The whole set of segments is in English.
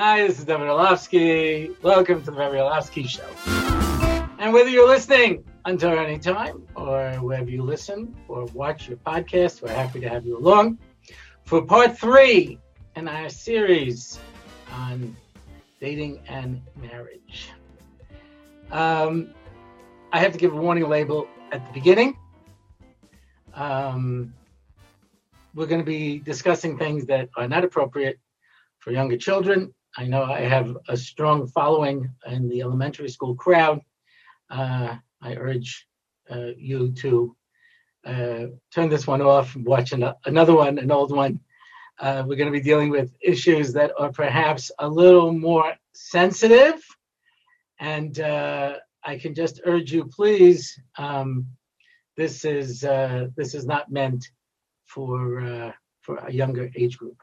Hi, this is David Orlofsky. Welcome to the David Orlofsky Show. And whether you're listening until any time or wherever you listen or watch your podcast, we're happy to have you along for part three in our series on dating and marriage. Um, I have to give a warning label at the beginning. Um, we're going to be discussing things that are not appropriate for younger children. I know I have a strong following in the elementary school crowd. Uh, I urge uh, you to uh, turn this one off and watch an- another one, an old one. Uh, we're going to be dealing with issues that are perhaps a little more sensitive. And uh, I can just urge you, please, um, this is uh, this is not meant for for a younger age group.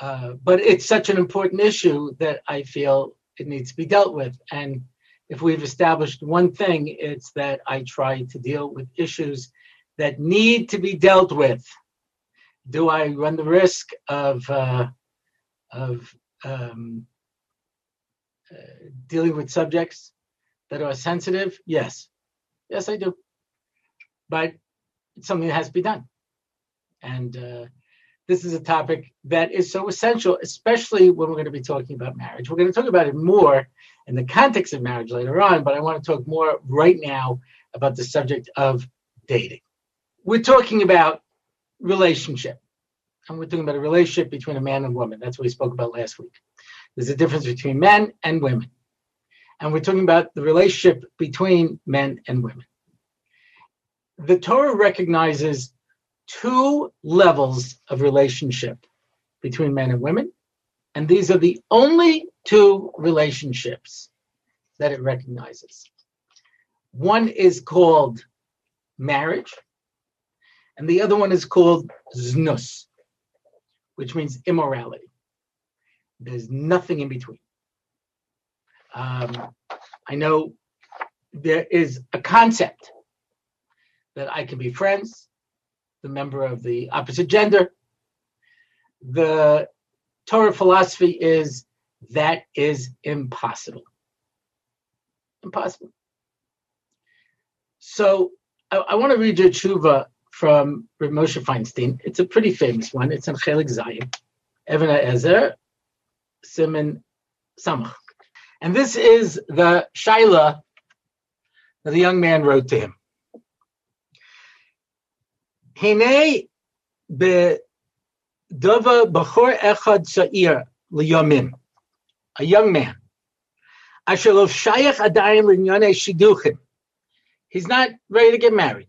Uh, but it's such an important issue that I feel it needs to be dealt with. And if we've established one thing, it's that I try to deal with issues that need to be dealt with. Do I run the risk of uh, of um, uh, dealing with subjects that are sensitive? Yes, yes, I do. But it's something that has to be done, and uh, this is a topic that is so essential, especially when we're going to be talking about marriage. We're going to talk about it more in the context of marriage later on, but I want to talk more right now about the subject of dating. We're talking about relationship, and we're talking about a relationship between a man and woman. That's what we spoke about last week. There's a difference between men and women, and we're talking about the relationship between men and women. The Torah recognizes two levels of relationship between men and women, and these are the only two relationships that it recognizes. One is called marriage, and the other one is called znus, which means immorality. There's nothing in between. Um, I know there is a concept that I can be friends, the member of the opposite gender. The Torah philosophy is that is impossible. Impossible. So I, I want to read you a tshuva from Rav Moshe Feinstein. It's a pretty famous one. It's in Chelik Zayin, Even Ezer, Siman Samach. And this is the Shaila that the young man wrote to him. הנה בדובה בחור אחד צעיר ליומים, a young man, אשר לא שייך עדיין לענייני שידוכים. He's not ready to get married.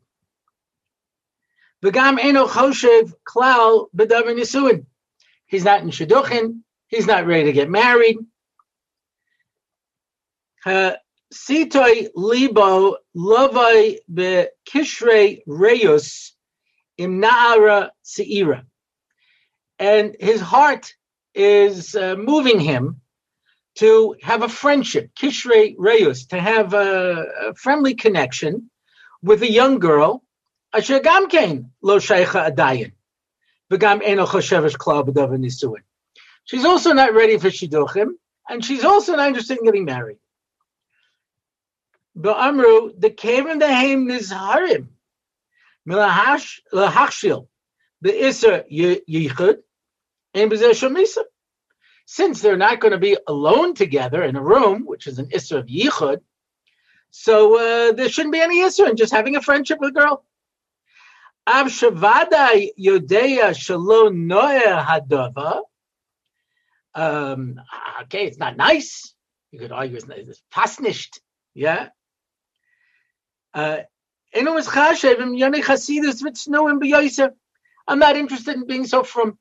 וגם אינו חושב כלל בדבר נישואין. He's not in שידוכים, he's not ready to get married. סיטוי ליבו לווי בקשרי ריוס im Na'ara Seira. And his heart is uh, moving him to have a friendship, Kishre Reus, to have a, a, friendly connection with a young girl, Asher Gamkein Lo Sheikha Adayin. Begam Eno Choshevish Klal Nisuin. She's also not ready for Shidduchim, and she's also not interested in getting married. Ba'amru, the Kevin the Haim Nizharim, lahachshil the iser yichud and shamisa. Since they're not going to be alone together in a room, which is an iser of yichud, so uh, there shouldn't be any iser in just having a friendship with a girl. Av shavada yodeya shalom noya hadava. Um, okay, it's not nice. You could argue it's, it's fasnished. Yeah. Uh, I'm not interested in being so frum.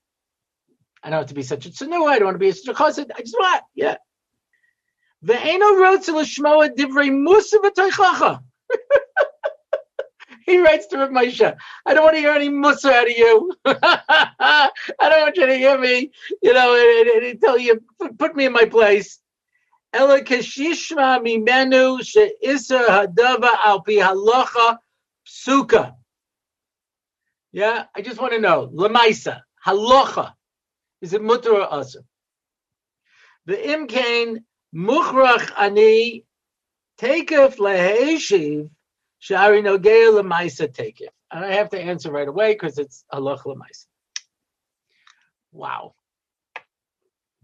I don't have to be such a tzenu. I don't want to be such a chassid. I just want, yeah. he writes to Rav Moshe, I don't want to hear any mussar out of you. I don't want you to hear me, you know, and, and, and tell you, put me in my place. Ela keshishma mimenu she'isa hadava al pi halacha psuka. Yeah, I just want to know, lemaisa, halacha, is it mutter or asa? the imkain muchrach ani takef leheshiv shari nogea lemaisa takef. And I have to answer right away because it's halach lemaisa. Wow.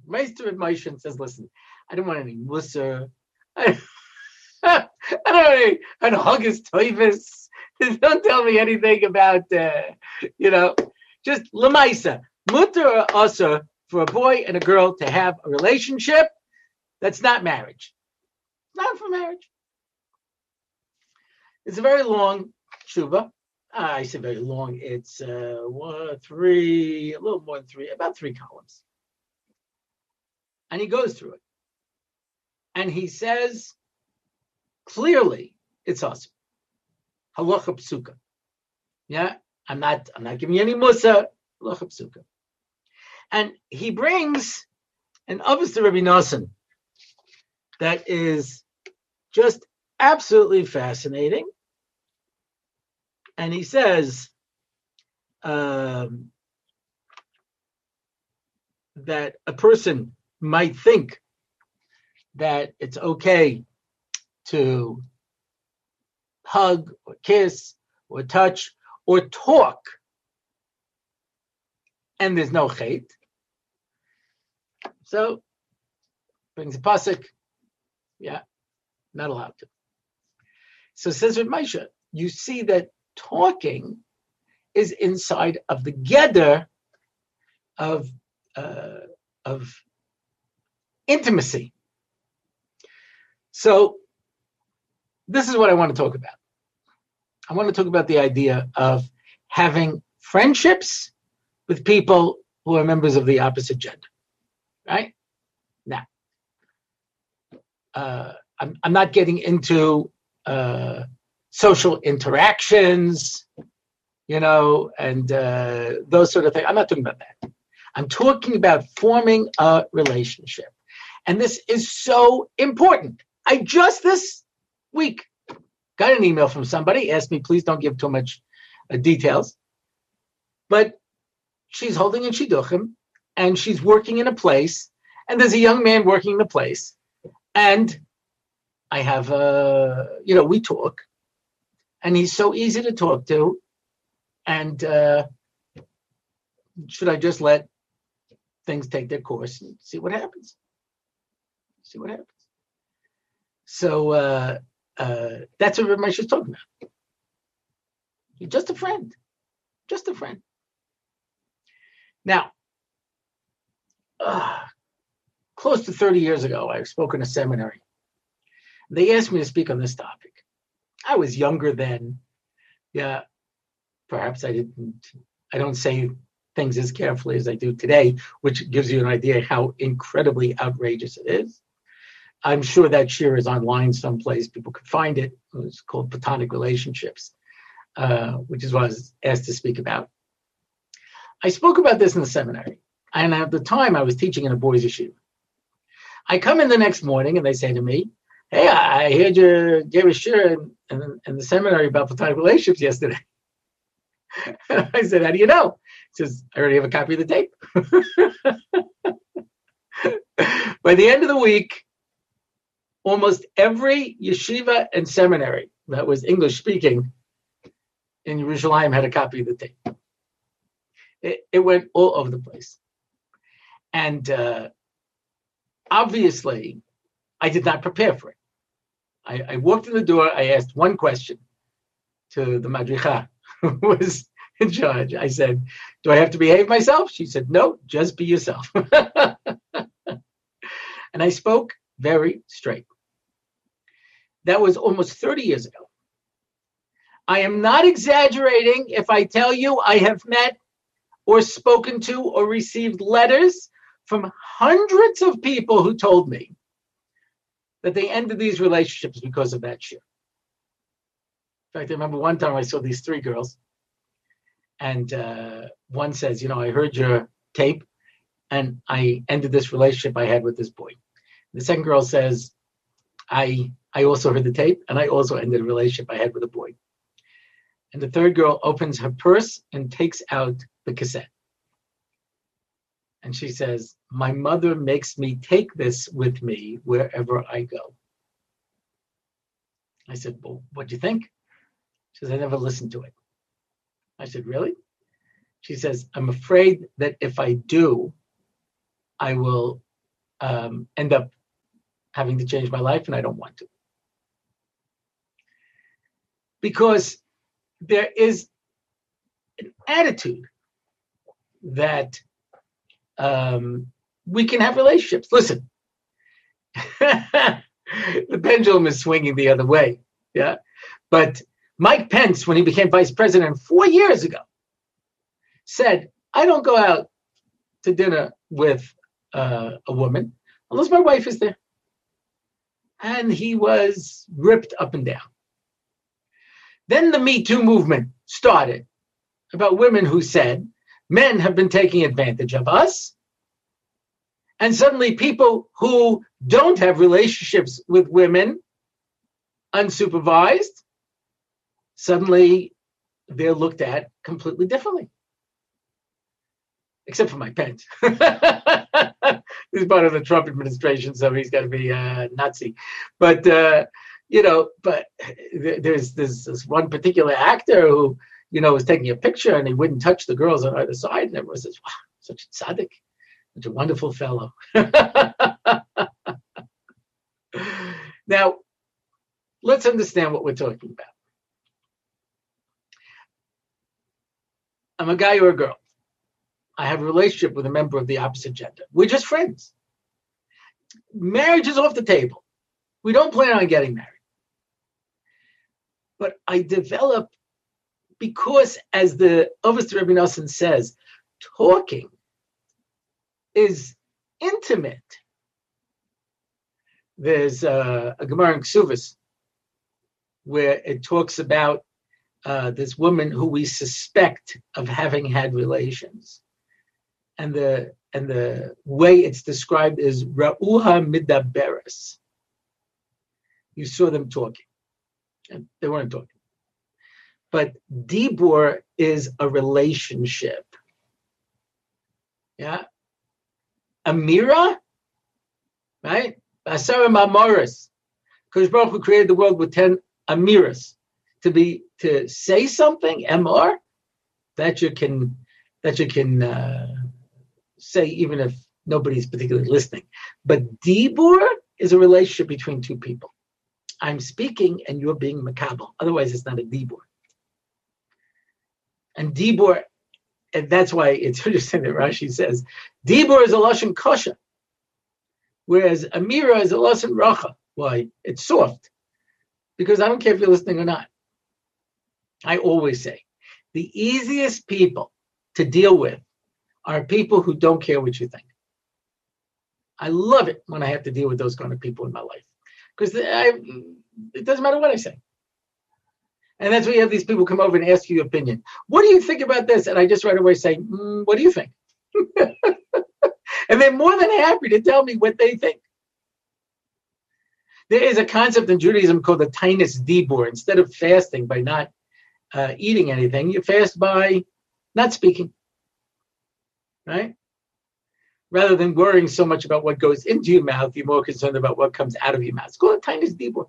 Meister of Moshe says, listen, I don't want any mussar. I, I don't want any an huggus toivus. Don't tell me anything about, uh, you know, just lemaisa. Mutter or for a boy and a girl to have a relationship that's not marriage. Not for marriage. It's a very long shuva. I say very long. It's uh, one, three, a little more than three, about three columns. And he goes through it. And he says clearly it's assur. Halacha psuka. Yeah, I'm not. I'm not giving you any mussar. Halacha psuka. And he brings an Avos to Rabbi Nosson that is just absolutely fascinating. And he says um, that a person might think that it's okay to hug or kiss or touch or talk and there's no hate so brings a pasuk. Yeah, not allowed to. So says with Moshe, you see that talking is inside of the gather of uh, of intimacy. So this is what I want to talk about. I want to talk about the idea of having friendships with people who are members of the opposite gender right? Now, uh, I'm, I'm not getting into uh, social interactions, you know, and uh, those sort of things. I'm not talking about that. I'm talking about forming a relationship. And this is so important. I just this week got an email from somebody, asked me, please don't give too much uh, details. But she's holding a shidduchim and she's working in a place, and there's a young man working in the place, and I have a, you know, we talk, and he's so easy to talk to, and uh, should I just let things take their course and see what happens? See what happens. So uh, uh, that's what Ramesh is talking about. He's just a friend, just a friend. Now, uh, close to 30 years ago, I spoke in a seminary. They asked me to speak on this topic. I was younger then. Yeah, perhaps I didn't, I don't say things as carefully as I do today, which gives you an idea how incredibly outrageous it is. I'm sure that shiur is online someplace. People could find it. It's called Platonic Relationships, uh, which is what I was asked to speak about. I spoke about this in the seminary. And at the time, I was teaching in a boys' yeshiva. I come in the next morning and they say to me, Hey, I heard you gave a shiur in, in, in the seminary about platonic relationships yesterday. I said, How do you know? He says, I already have a copy of the tape. By the end of the week, almost every yeshiva and seminary that was English speaking in Jerusalem had a copy of the tape. It, it went all over the place. And uh, obviously, I did not prepare for it. I, I, walked in the door. I asked one question to the madricha who was in charge. I said, "Do I have to behave myself?" She said, "No, just be yourself." and I spoke very straight. That was almost 30 years ago. I am not exaggerating if I tell you I have met or spoken to or received letters from hundreds of people who told me that they ended these relationships because of that shiur. In fact, I remember one time I saw these three girls, and uh, one says, "You know, I heard your tape, and I ended this relationship I had with this boy." The second girl says, "I I also heard the tape, and I also ended a relationship I had with a boy." And the third girl opens her purse and takes out the cassette. And she says, My mother makes me take this with me wherever I go. I said, Well, what do you think? She says, I never listened to it. I said, Really? She says, I'm afraid that if I do, I will um, end up having to change my life, and I don't want to. Because there is an attitude that um, we can have relationships. Listen, the pendulum is swinging the other way. Yeah. But Mike Pence, when he became vice president four years ago, said, I don't go out to dinner with uh, a woman unless my wife is there. And he was ripped up and down. Then the Me Too movement started about women who said, men have been taking advantage of us. And suddenly, people who don't have relationships with women unsupervised, suddenly they're looked at completely differently. Except for Mike Pence. he's part of the Trump administration, so he's got to be a Nazi. But, uh, you know, but there's, there's this one particular actor who you know, was taking a picture and he wouldn't touch the girls on either side. And everyone says, wow, such a tzaddik, such a wonderful fellow. now, let's understand what we're talking about. I'm a guy or a girl. I have a relationship with a member of the opposite gender. We're just friends. Marriage is off the table. We don't plan on getting married. But I develop because, as the Ovest Rabbi Nosson says, talking is intimate. There's uh, a Gemara in Ksuvas where it talks about uh, this woman who we suspect of having had relations, and the and the way it's described is ra'uha midaberes. You saw them talking, they weren't talking. But Dibur is a relationship. Yeah. Amira, right? Asara Mamoris. Because Baruch Hu created the world with 10 Amiras. To be to say something, MR, that you can that you can uh, say even if nobody's particularly listening. But Dibur is a relationship between two people. I'm speaking and you're being makabel. Otherwise, it's not a Dibur. And Dibur, and that's why it's interesting that Rashi says Dibur is a lashon kasha, whereas Amira is a lashon racha. Why? It's soft, because I don't care if you're listening or not. I always say the easiest people to deal with are people who don't care what you think. I love it when I have to deal with those kind of people in my life because it doesn't matter what I say. And that's why you have these people come over and ask you your opinion. What do you think about this? And I just right away say, mm, What do you think? and they're more than happy to tell me what they think. There is a concept in Judaism called the Tainus Dibur. Instead of fasting by not uh, eating anything, you fast by not speaking. Right? Rather than worrying so much about what goes into your mouth, you're more concerned about what comes out of your mouth. It's called a Tainus Dibur.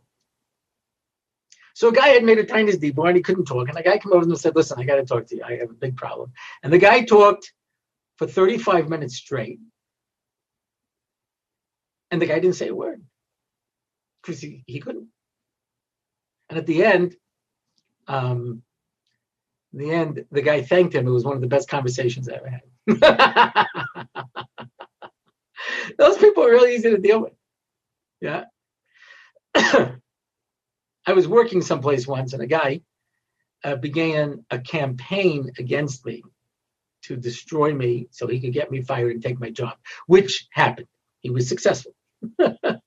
So a guy had made a tiny dibur and he couldn't talk. And the guy came over and said, Listen, I got to talk to you. I have a big problem. And the guy talked for 35 minutes straight. And the guy didn't say a word because he, he couldn't. And at the end, um, the end, the guy thanked him. It was one of the best conversations I ever had. Those people are really easy to deal with. Yeah. I was working someplace once, and a guy uh, began a campaign against me to destroy me so he could get me fired and take my job, which happened. He was successful. that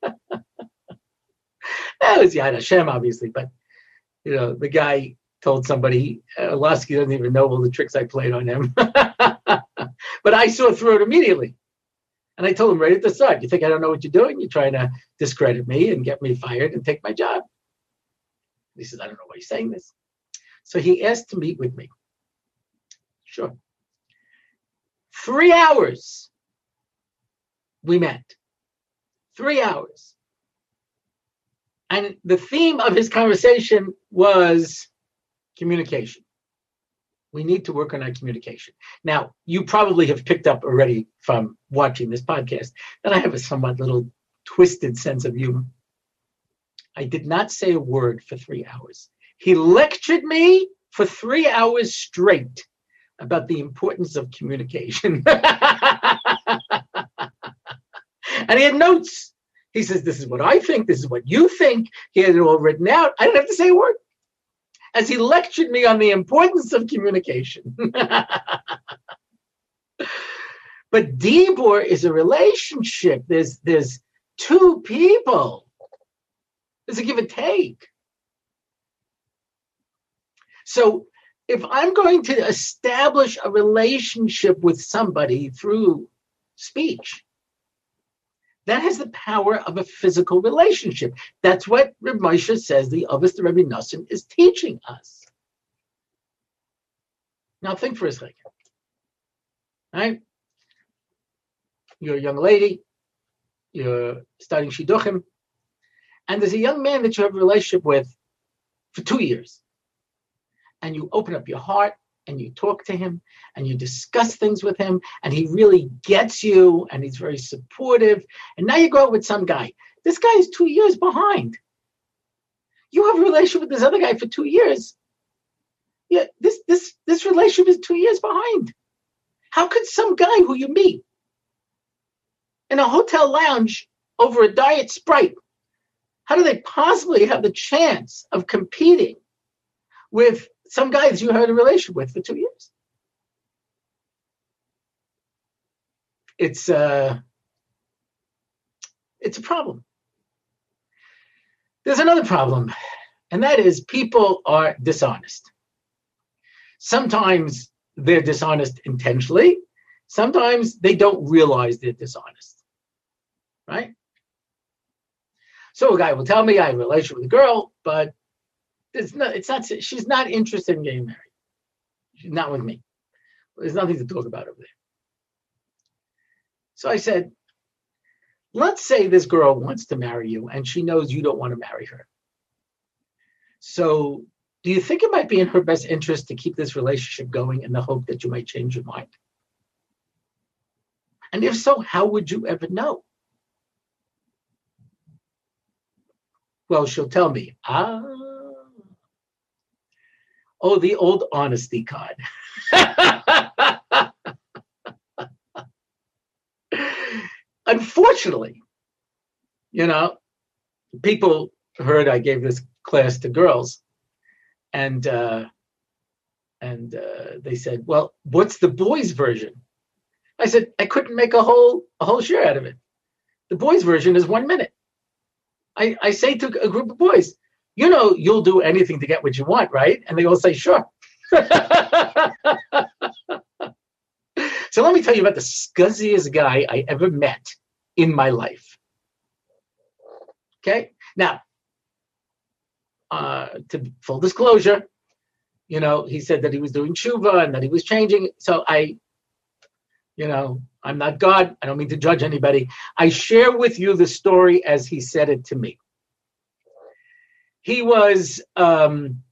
was Yad Hashem, obviously, but you know, the guy told somebody, uh, Lasky doesn't even know all the tricks I played on him. but I saw through it immediately. And I told him right at the start, you think I don't know what you're doing? You're trying to discredit me and get me fired and take my job. He says, I don't know why you're saying this. So he asked to meet with me. Sure. Three hours we met. Three hours. And the theme of his conversation was communication. We need to work on our communication. Now, you probably have picked up already from watching this podcast that I have a somewhat little twisted sense of humor. I did not say a word for three hours. He lectured me for three hours straight about the importance of communication. and he had notes. He says, This is what I think. This is what you think. He had it all written out. I didn't have to say a word. As he lectured me on the importance of communication. but Dibur is a relationship. There's there's two people. There's a give and take. So if I'm going to establish a relationship with somebody through speech, that has the power of a physical relationship. That's what Reb Moshe says the Avos Rebbe Nosson is teaching us. Now think for a second. Right? You're a young lady, you're studying Shidduchim, and there's a young man that you have a relationship with for two years and you open up your heart and you talk to him and you discuss things with him and he really gets you and he's very supportive. And now you go out with some guy. This guy is two years behind. You have a relationship with this other guy for two years. Yeah this this this relationship is two years behind. How could some guy who you meet in a hotel lounge over a diet sprite how do they possibly have the chance of competing with some guys you had a relationship with for two years. It's uh, it's a problem. There's another problem, and that is people are dishonest. Sometimes they're dishonest intentionally. Sometimes they don't realize they're dishonest. Right? So a guy will tell me I have a relationship with a girl, but it's not. It's not. She's not interested in getting married. She's not with me. There's nothing to talk about over there. So I said, let's say this girl wants to marry you and she knows you don't want to marry her. So do you think it might be in her best interest to keep this relationship going in the hope that you might change your mind? And if so, how would you ever know? Well, she'll tell me, ah, Oh, the old honesty card. Unfortunately, you know, people heard I gave this class to girls, and uh, and uh, they said, "Well, what's the boys' version?" I said, "I couldn't make a whole a whole shiur out of it. The boys' version is one minute." I, I say to a group of boys, you know you'll do anything to get what you want, right? And they all say, sure. so let me tell you about the scuzziest guy I ever met in my life. Okay, now, uh, to full disclosure, you know, he said that he was doing tshuva and that he was changing. So I, you know, I'm not God. I don't mean to judge anybody. I share with you the story as he said it to me he was um,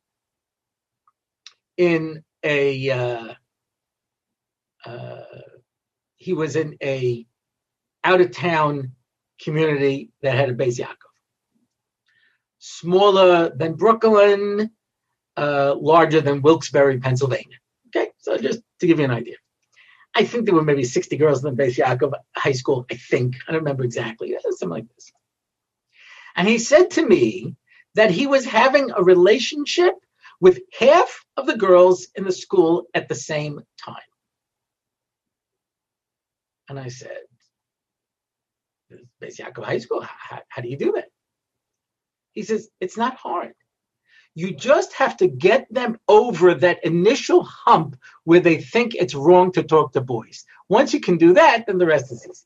in a uh, uh, he was in a out of town community that had a Beis Yaakov, smaller than Brooklyn, uh, larger than Wilkes-Barre, Pennsylvania. Okay, so just to give you an idea. I think there were maybe 60 girls in the Beis Yaakov high school. I think I don't remember exactly, something like this. And he said to me that he was having a relationship with half of the girls in the school at the same time. And I said, Beis Yaakov High School, how, how do you do that? He says, it's not hard. You just have to get them over that initial hump where they think it's wrong to talk to boys. Once you can do that, then the rest is easy.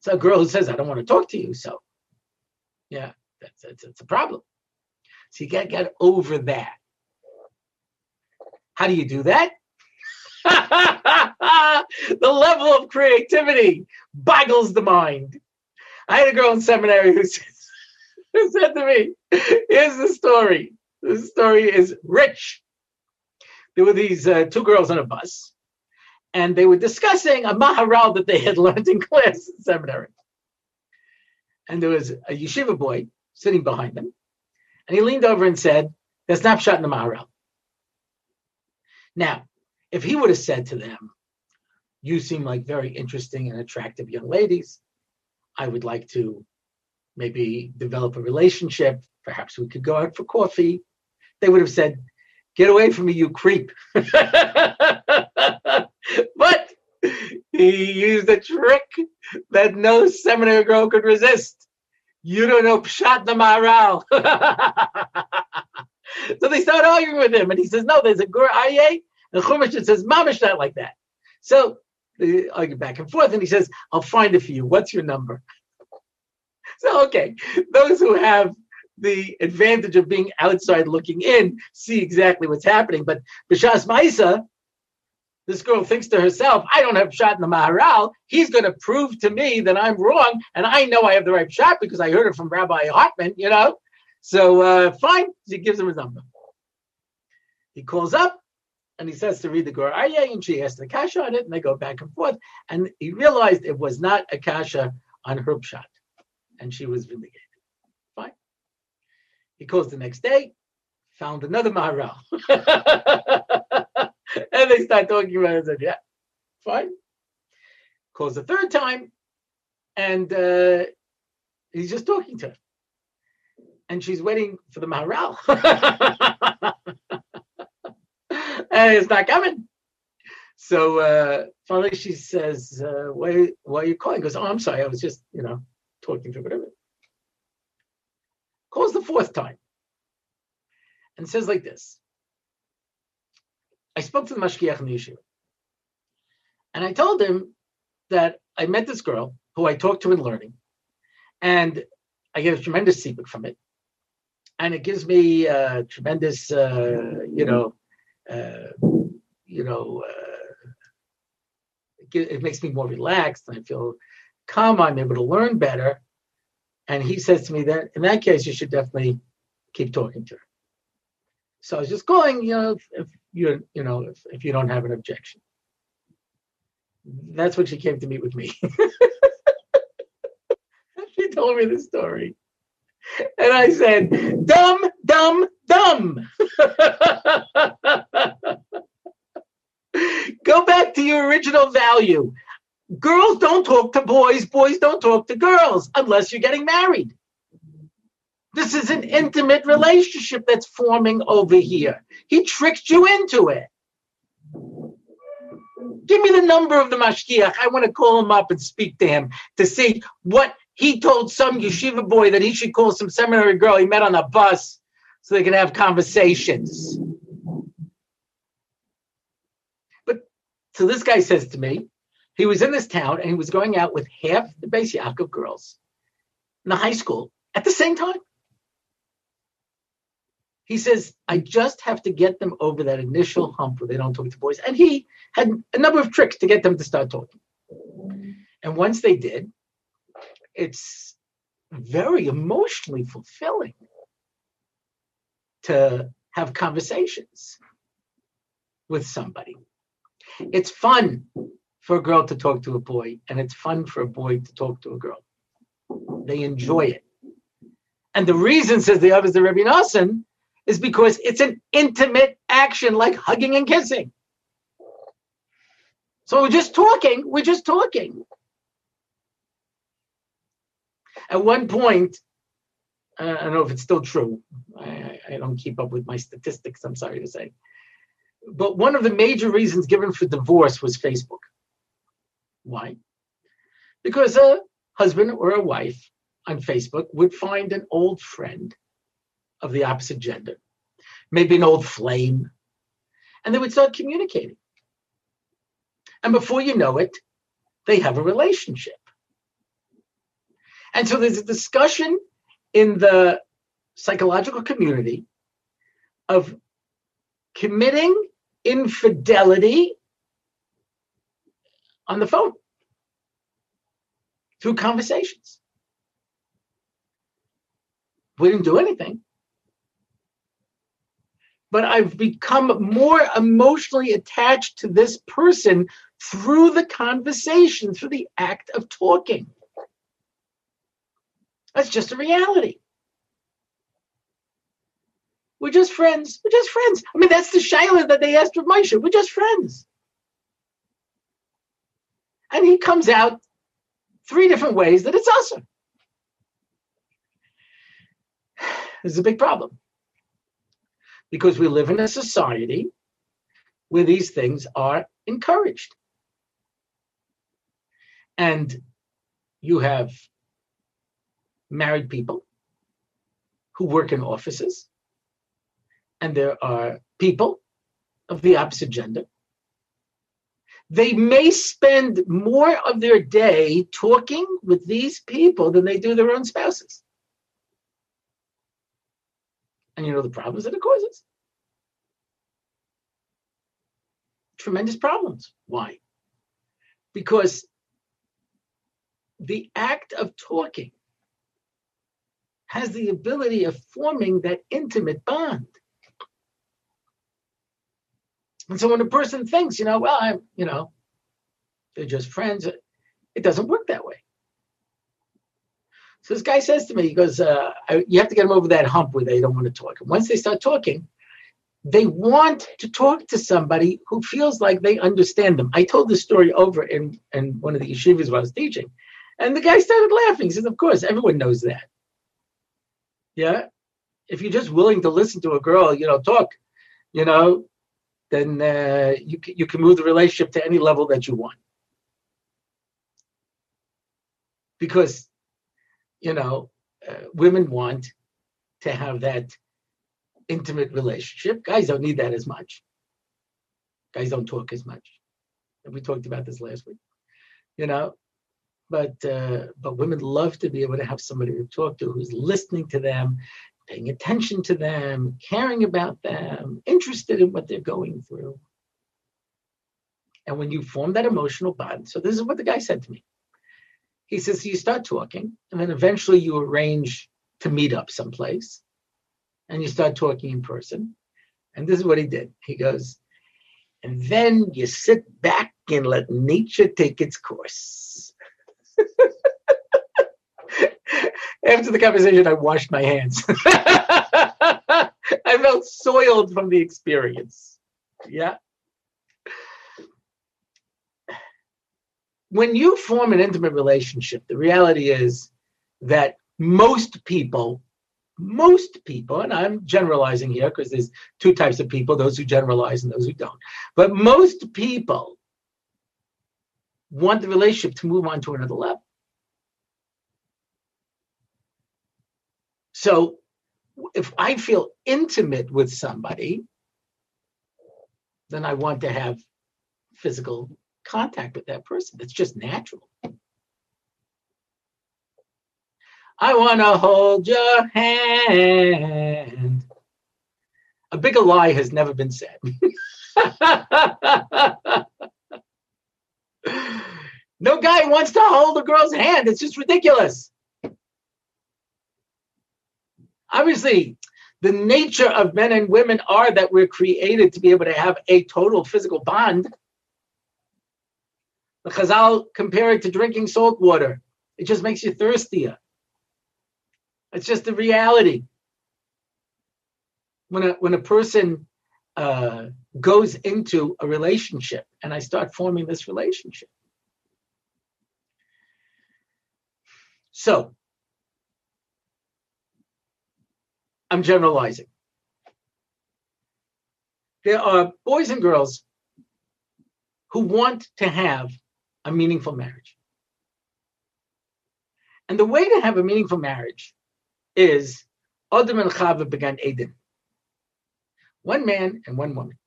So a girl who says, I don't want to talk to you, so yeah, that's, that's, that's a problem. So you got to get over that. How do you do that? the level of creativity boggles the mind. I had a girl in seminary who said, who said to me, Here's the story. The story is rich. There were these uh, two girls on a bus, and they were discussing a Maharal that they had learned in class in seminary. And there was a yeshiva boy sitting behind them, and he leaned over and said, There's not shot in the Maharal. Now, if he would have said to them, You seem like very interesting and attractive young ladies, I would like to maybe develop a relationship. Perhaps we could go out for coffee. They would have said, Get away from me, you creep. but he used a trick that no seminary girl could resist. You don't know Pshat the Maharal. so they start arguing with him, and he says, No, there's a Gur Aryeh, and Chumash that says, Mamish not like that. So they argue back and forth, and he says, I'll find it for you. What's your number? So, okay, those who have the advantage of being outside looking in see exactly what's happening. But Bishas Maisa, this girl thinks to herself, I don't have shot in the Maharal. He's going to prove to me that I'm wrong. And I know I have the right shot because I heard it from Rabbi Hartman, you know? So uh, fine, he gives him his number. He calls up and he says to read the Gur Aryeh, and she asks the Kasha on it, and they go back and forth. And he realized it was not a Kasha on her shot and she was vindicated. Fine. He calls the next day, found another Maharal. and they start talking about it and said, yeah, fine. Calls the third time, and uh, he's just talking to her. And she's waiting for the Maharal. and it's not coming. So uh, finally she says, uh, why, why are you calling? He goes, oh, I'm sorry. I was just, you know, talking to whatever. Calls the fourth time and says like this. I spoke to the mashgiach in the yeshiva. And I told him that I met this girl who I talked to in learning, and I get a tremendous secret from it. And it gives me a tremendous, uh, you know, uh, you know, uh, it, it, makes me more relaxed. And I feel calm, I'm able to learn better. And he says to me that in that case, you should definitely keep talking to her. So I was just going, you know, if, if you, you know, if, if you don't have an objection. That's when she came to meet with me. she told me the story. And I said, dumb, dumb, dumb. Go back to your original value. Girls don't talk to boys, boys don't talk to girls unless you're getting married. This is an intimate relationship that's forming over here. He tricked you into it. Give me the number of the mashgiach. I want to call him up and speak to him to see what he told some yeshiva boy that he should call some seminary girl he met on a bus so they can have conversations. But so this guy says to me, he was in this town and he was going out with half the Beis Yaakov girls in the high school at the same time. He says, I just have to get them over that initial hump where they don't talk to boys. And he had a number of tricks to get them to start talking. And once they did, it's very emotionally fulfilling to have conversations with somebody. It's fun for a girl to talk to a boy, and it's fun for a boy to talk to a girl. They enjoy it. And the reason, says the others, the Rebbe Nosson, is because it's an intimate action like hugging and kissing. So we're just talking, we're just talking. At one point, I don't know if it's still true. I, I don't keep up with my statistics, I'm sorry to say. But one of the major reasons given for divorce was Facebook. Why? Because a husband or a wife on Facebook would find an old friend of the opposite gender, maybe an old flame, and they would start communicating. And before you know it, they have a relationship. And so there's a discussion in the psychological community of committing infidelity on the phone through conversations. We didn't do anything. But I've become more emotionally attached to this person through the conversation, through the act of talking. That's just a reality. We're just friends. We're just friends. I mean, that's the Shiloh that they asked of Moshe. We're just friends. And he comes out three different ways that it's assur. This is a big problem because we live in a society where these things are encouraged. And you have married people who work in offices, and there are people of the opposite gender. They may spend more of their day talking with these people than they do their own spouses. And you know the problems that it causes? Tremendous problems. Why? Because the act of talking has the ability of forming that intimate bond. And so when a person thinks, you know, well, I'm, you know, they're just friends, it doesn't work that way. So this guy says to me, he goes, uh, I, you have to get them over that hump where they don't want to talk. And once they start talking, they want to talk to somebody who feels like they understand them. I told this story over in, in one of the yeshivas where I was teaching. And the guy started laughing. He says, Of course, everyone knows that. Yeah. If you're just willing to listen to a girl, you know, talk, you know, then uh, you, you can move the relationship to any level that you want. Because, you know, uh, women want to have that intimate relationship. Guys don't need that as much. Guys don't talk as much. And we talked about this last week. You know, but uh, but women love to be able to have somebody to talk to who's listening to them, paying attention to them, caring about them, interested in what they're going through. And when you form that emotional bond, so this is what the guy said to me. He says, you start talking, and then eventually you arrange to meet up someplace, and you start talking in person. And this is what he did. He goes, and then you sit back and let nature take its course. After the conversation, I washed my hands. I felt soiled from the experience. Yeah. When you form an intimate relationship, the reality is that most people, most people, and I'm generalizing here because there's two types of people those who generalize and those who don't, but most people want the relationship to move on to another level. So if I feel intimate with somebody, then I want to have physical contact with that person. That's just natural. I want to hold your hand. A bigger lie has never been said. no guy wants to hold a girl's hand. It's just ridiculous obviously the nature of men and women are that we're created to be able to have a total physical bond. The Chazal compare it to drinking salt water. It just makes you thirstier. It's just the reality. When a when a person uh, goes into a relationship, and I start forming this relationship. So I'm generalizing. There are boys and girls who want to have a meaningful marriage. And the way to have a meaningful marriage is Adam and Chava began Eden. One man and one woman.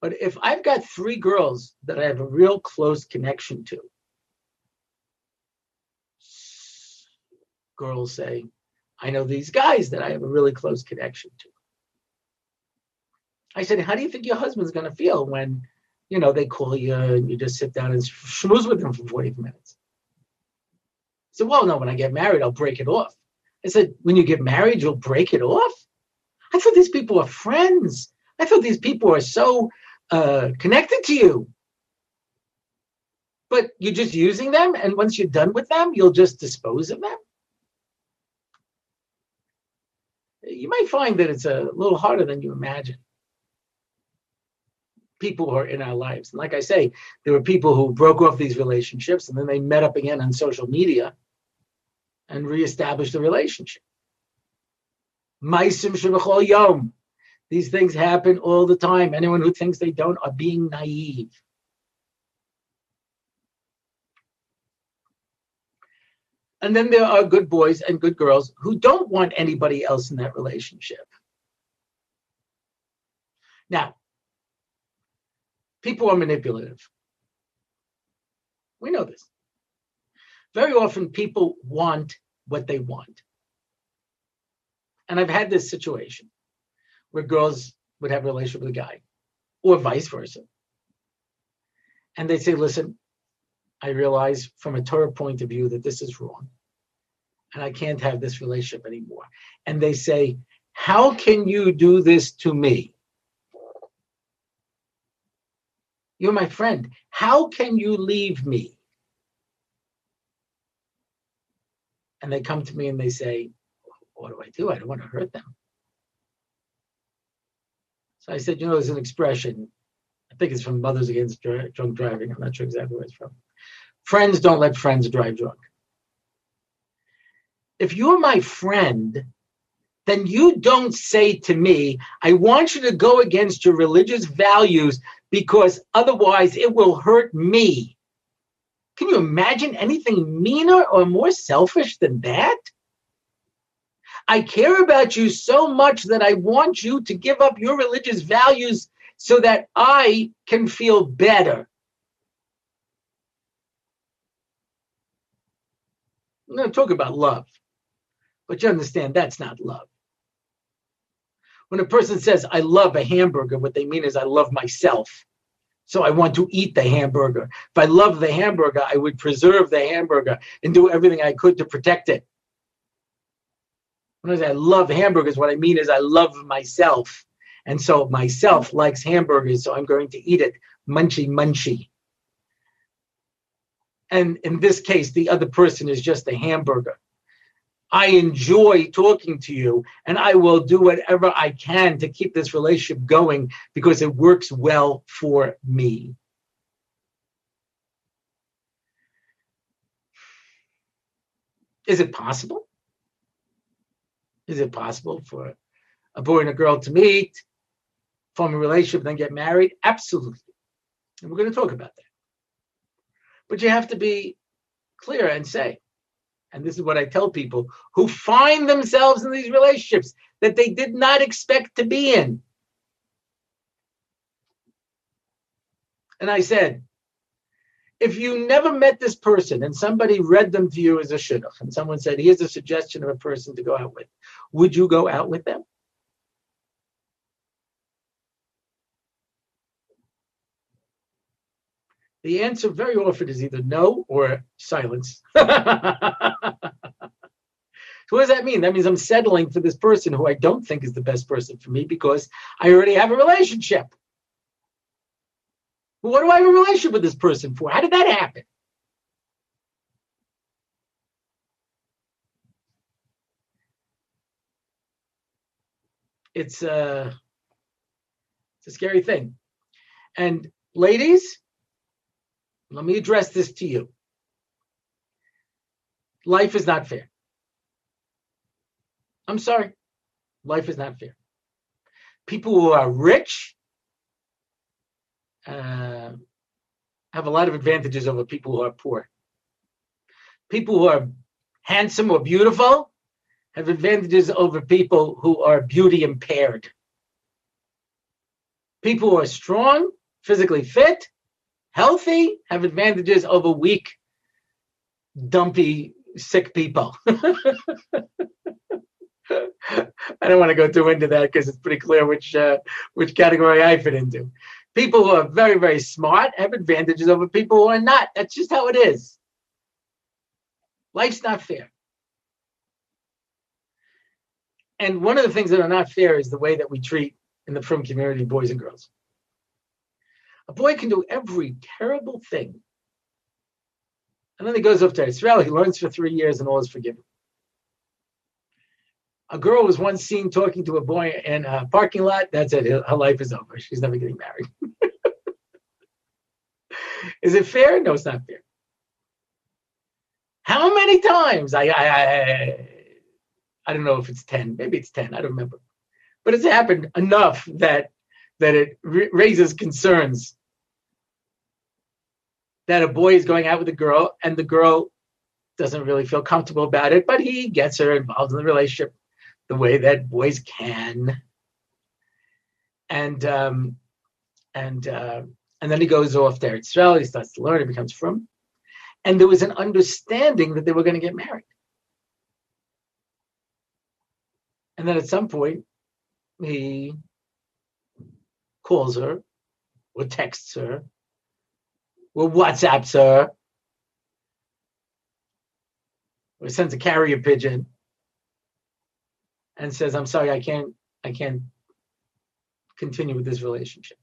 But if I've got three girls that I have a real close connection to, girls say, I know these guys that I have a really close connection to. I said, How do you think your husband's going to feel when you know, they call you and you just sit down and schmooze with them for 40 minutes. I said, well, no, when I get married, I'll break it off. I said, when you get married, you'll break it off? I thought these people are friends. I thought these people are so uh, connected to you. But you're just using them, and once you're done with them, you'll just dispose of them. You might find that it's a little harder than you imagine. People who are in our lives. And like I say, there were people who broke off these relationships and then they met up again on social media and reestablished the relationship. Maisim Yom. These things happen all the time. Anyone who thinks they don't are being naive. And then there are good boys and good girls who don't want anybody else in that relationship. Now, people are manipulative. We know this. Very often people want what they want. And I've had this situation where girls would have a relationship with a guy, or vice versa. And they'd say, listen, I realize from a Torah point of view that this is wrong. And I can't have this relationship anymore. And they say, How can you do this to me? You're my friend. How can you leave me? And they come to me and they say, What do I do? I don't want to hurt them. So I said, You know, there's an expression. I think it's from Mothers Against Drunk Driving. I'm not sure exactly where it's from. Friends don't let friends drive drunk. If you're my friend, then you don't say to me, I want you to go against your religious values because otherwise it will hurt me. Can you imagine anything meaner or more selfish than that? I care about you so much that I want you to give up your religious values so that I can feel better. I'm going to talk about love, but you understand that's not love. When a person says, I love a hamburger, what they mean is, I love myself. So I want to eat the hamburger. If I love the hamburger, I would preserve the hamburger and do everything I could to protect it. When I say I love hamburgers, what I mean is I love myself. And so myself likes hamburgers, so I'm going to eat it. Munchy, munchy. And in this case, the other person is just a hamburger. I enjoy talking to you, and I will do whatever I can to keep this relationship going because it works well for me. Is it possible? Is it possible for a boy and a girl to meet, form a relationship, then get married? Absolutely. And we're going to talk about that. But you have to be clear and say, and this is what I tell people who find themselves in these relationships that they did not expect to be in. And I said, if you never met this person and somebody redd them to you as a shidduch, and someone said, here's a suggestion of a person to go out with, would you go out with them? The answer very often is either no or silence. so what does that mean? That means I'm settling for this person who I don't think is the best person for me because I already have a relationship. Well, what do I have a relationship with this person for? How did that happen? It's a, uh, it's a scary thing. And ladies, let me address this to you. Life is not fair. I'm sorry. Life is not fair. People who are rich uh, have a lot of advantages over people who are poor. People who are handsome or beautiful have advantages over people who are beauty impaired. People who are strong, physically fit, healthy have advantages over weak, dumpy, sick people. I don't want to go too into that because it's pretty clear which uh, which category I fit into. people who are very, very smart have advantages over people who are not. That's just how it is. Life's not fair. And one of the things that are not fair is the way that we treat in the frum community boys and girls. A boy can do every terrible thing. And then he goes up to Israel, he learns for three years, and all is forgiven. A girl was once seen talking to a boy in a parking lot. That's it. Her life is over. She's never getting married. is it fair? No, it's not fair. How many times? I, I, I, I don't know if it's 10. Maybe it's 10. I don't remember. But it's happened enough that that it raises concerns that a boy is going out with a girl and the girl doesn't really feel comfortable about it, but he gets her involved in the relationship the way that boys can. And um, and uh, and then he goes off there. Israel. He starts to learn. He becomes frum. And there was an understanding that they were going to get married. And then at some point, he calls her or texts her or WhatsApps her or sends a carrier pigeon and says, I'm sorry, I can't, I can't continue with this relationship.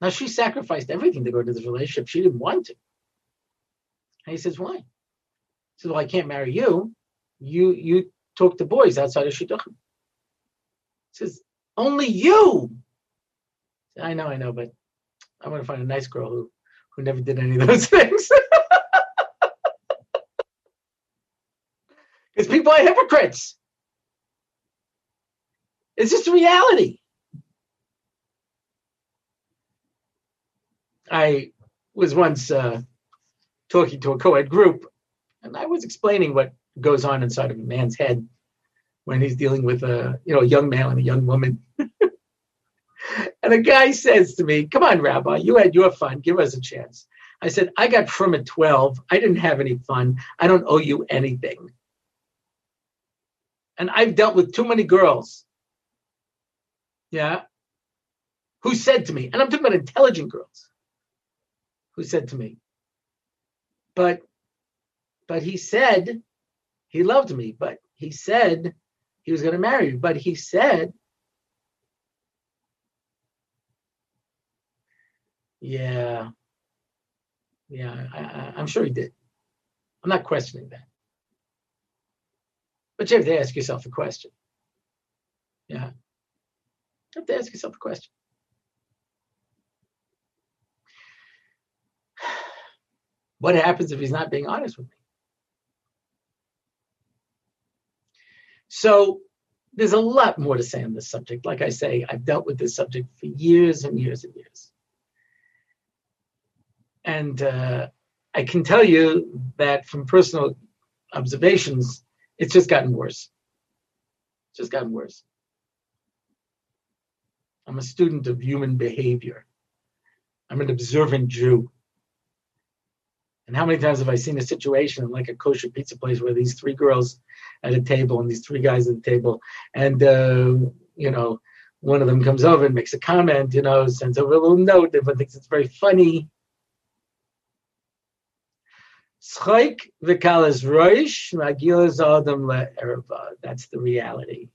Now she sacrificed everything to go into this relationship. She didn't want to. And he says, why? He says, well, I can't marry you. You you talk to boys outside of Shidduchim. He says, only you. I know, I know, but I want to find a nice girl who who never did any of those things. Because people are hypocrites. It's just reality. I was once uh, talking to a co-ed group, and I was explaining what goes on inside of a man's head when he's dealing with a you know a young man and a young woman. and a guy says to me, "Come on, Rabbi, you had your fun. Give us a chance." I said, "I got frum at twelve. I didn't have any fun. I don't owe you anything." And I've dealt with too many girls. Yeah. Who said to me, and I'm talking about intelligent girls, who said to me, but but he said he loved me, but he said he was going to marry me, but he said, yeah, yeah, I, am sure he did. I'm not questioning that. But you have to ask yourself a question. Yeah. You have to ask yourself a question. What happens if he's not being honest with me? So there's a lot more to say on this subject. Like I say, I've dealt with this subject for years and years and years. And uh, I can tell you that from personal observations, it's just gotten worse. It's just gotten worse. I'm a student of human behavior. I'm an observant Jew. And how many times have I seen a situation like a kosher pizza place where these three girls at a table and these three guys at the table, and uh, you know, one of them comes over and makes a comment, you know, sends over a little note, everyone thinks it's very funny. That's the reality.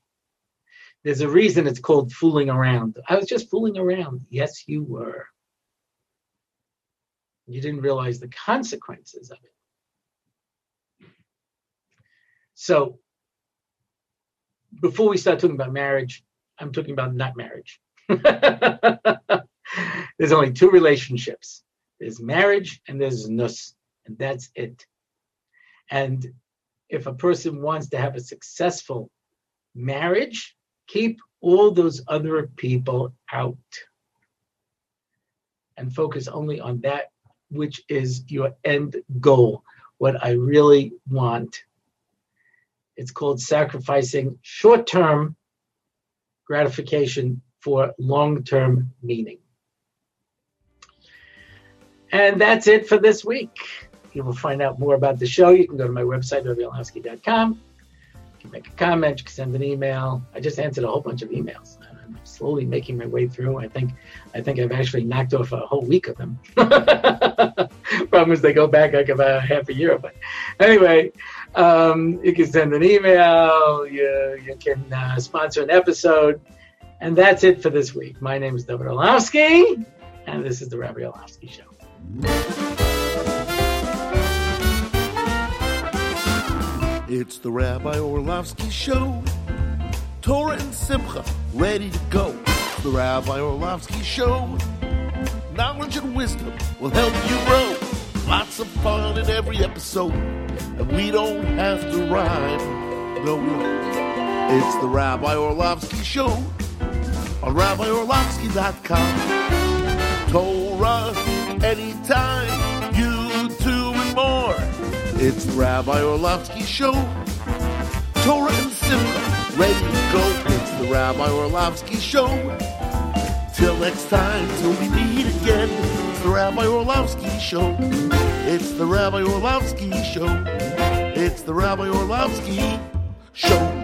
There's a reason it's called fooling around. I was just fooling around. Yes, you were. You didn't realize the consequences of it. So, before we start talking about marriage, I'm talking about not marriage. there's only two relationships there's marriage and there's nus, and that's it. And if a person wants to have a successful marriage, keep all those other people out and focus only on that which is your end goal, what I really want. It's called sacrificing short term gratification for long term meaning. And that's it for this week. You will find out more about the show. You can go to my website, rabbiorlofsky.com. You can make a comment, you can send an email. I just answered a whole bunch of emails. I'm slowly making my way through. I think I think I've actually knocked off a whole week of them. Problem is they go back like about half a year. But anyway, um, you can send an email. You you can uh, sponsor an episode, and that's it for this week. My name is David Orlofsky, and this is the Rabbi Orlofsky Show. It's the Rabbi Orlofsky Show. Torah and Simcha ready to go. The Rabbi Orlofsky Show. Knowledge and wisdom will help you grow. Lots of fun in every episode. And we don't have to rhyme. No, don't. It's the Rabbi Orlofsky Show on RabbiOrlofsky.com. Torah anytime. It's Rabbi Orlofsky Show. Torah and Simcha, ready to go. It's the Rabbi Orlofsky Show. Till next time, till we meet again. It's the Rabbi Orlofsky Show. It's the Rabbi Orlofsky Show. It's the Rabbi Orlovsky Show.